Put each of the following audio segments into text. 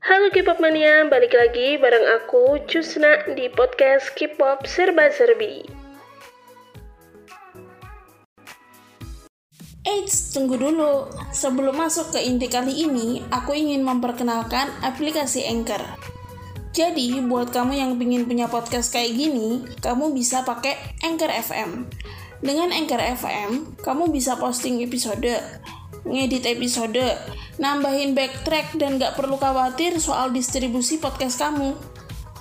Halo K-pop mania, balik lagi bareng aku Cusna di podcast K-pop Serba Serbi. Eits, tunggu dulu. Sebelum masuk ke inti kali ini, aku ingin memperkenalkan aplikasi Anchor. Jadi, buat kamu yang ingin punya podcast kayak gini, kamu bisa pakai Anchor FM. Dengan Anchor FM, kamu bisa posting episode, ngedit episode, nambahin backtrack dan gak perlu khawatir soal distribusi podcast kamu.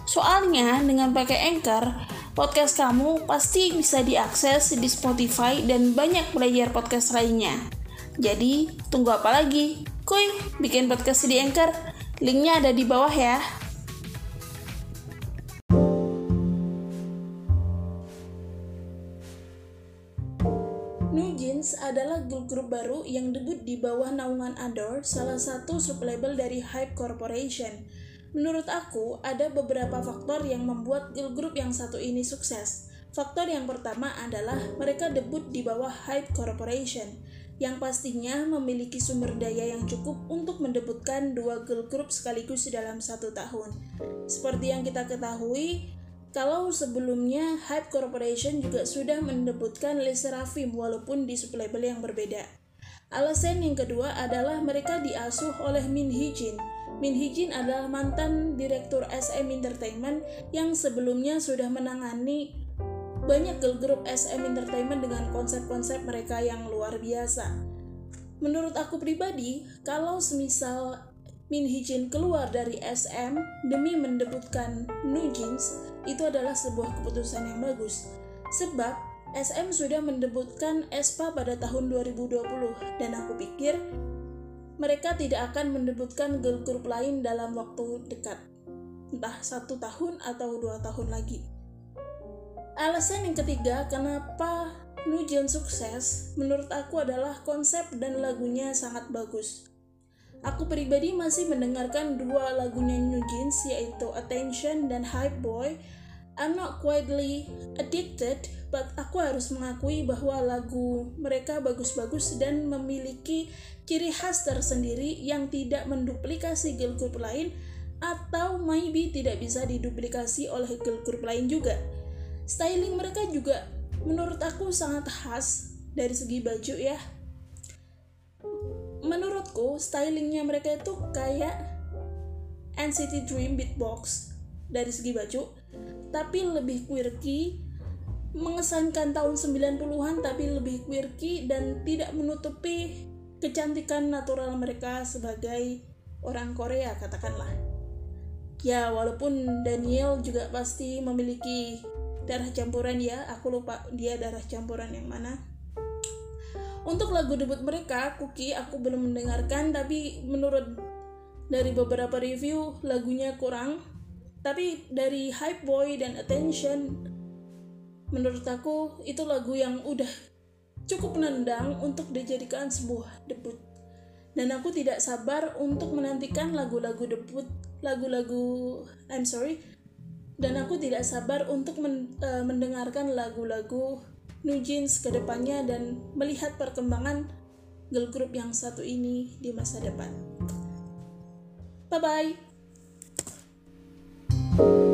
Soalnya dengan pakai Anchor, podcast kamu pasti bisa diakses di Spotify dan banyak player podcast lainnya. Jadi, tunggu apa lagi? Kuy, bikin podcast di Anchor. Linknya ada di bawah ya. New Jeans adalah grup grup baru yang debut di bawah naungan Adore, salah satu sublabel dari Hype Corporation. Menurut aku, ada beberapa faktor yang membuat girl group yang satu ini sukses. Faktor yang pertama adalah mereka debut di bawah Hype Corporation, yang pastinya memiliki sumber daya yang cukup untuk mendebutkan dua girl group sekaligus dalam satu tahun. Seperti yang kita ketahui, kalau sebelumnya Hype Corporation juga sudah mendebutkan Le Sserafim walaupun di sublabel yang berbeda. Alasan yang kedua adalah mereka diasuh oleh Min Hee Jin. Min Hee Jin adalah mantan direktur SM Entertainment yang sebelumnya sudah menangani banyak girl group SM Entertainment dengan konsep-konsep mereka yang luar biasa. Menurut aku pribadi, kalau semisal Min Hee Jin keluar dari SM demi mendebutkan New Jeans, itu adalah sebuah keputusan yang bagus. Sebab SM sudah mendebutkan Espa pada tahun 2020 dan aku pikir mereka tidak akan mendebutkan girl group lain dalam waktu dekat. Entah satu tahun atau dua tahun lagi. Alasan yang ketiga kenapa New Jeans sukses menurut aku adalah konsep dan lagunya sangat bagus. Aku pribadi masih mendengarkan dua lagunya New Jeans yaitu Attention dan Hype Boy. I'm not quietly addicted, but aku harus mengakui bahwa lagu mereka bagus-bagus dan memiliki ciri khas tersendiri yang tidak menduplikasi girl group lain atau maybe tidak bisa diduplikasi oleh girl group lain juga. Styling mereka juga menurut aku sangat khas dari segi baju ya menurutku stylingnya mereka itu kayak NCT Dream Beatbox dari segi baju tapi lebih quirky mengesankan tahun 90-an tapi lebih quirky dan tidak menutupi kecantikan natural mereka sebagai orang Korea katakanlah. Ya walaupun Daniel juga pasti memiliki darah campuran ya. Aku lupa dia darah campuran yang mana. Untuk lagu debut mereka, Cookie, aku belum mendengarkan, tapi menurut dari beberapa review lagunya kurang. Tapi dari Hype Boy dan Attention, menurut aku itu lagu yang udah cukup menendang untuk dijadikan sebuah debut. Dan aku tidak sabar untuk menantikan lagu-lagu debut, lagu-lagu I'm sorry, dan aku tidak sabar untuk men, uh, mendengarkan lagu-lagu New Jeans ke depannya dan melihat perkembangan girl group yang satu ini di masa depan. Bye bye. thank you.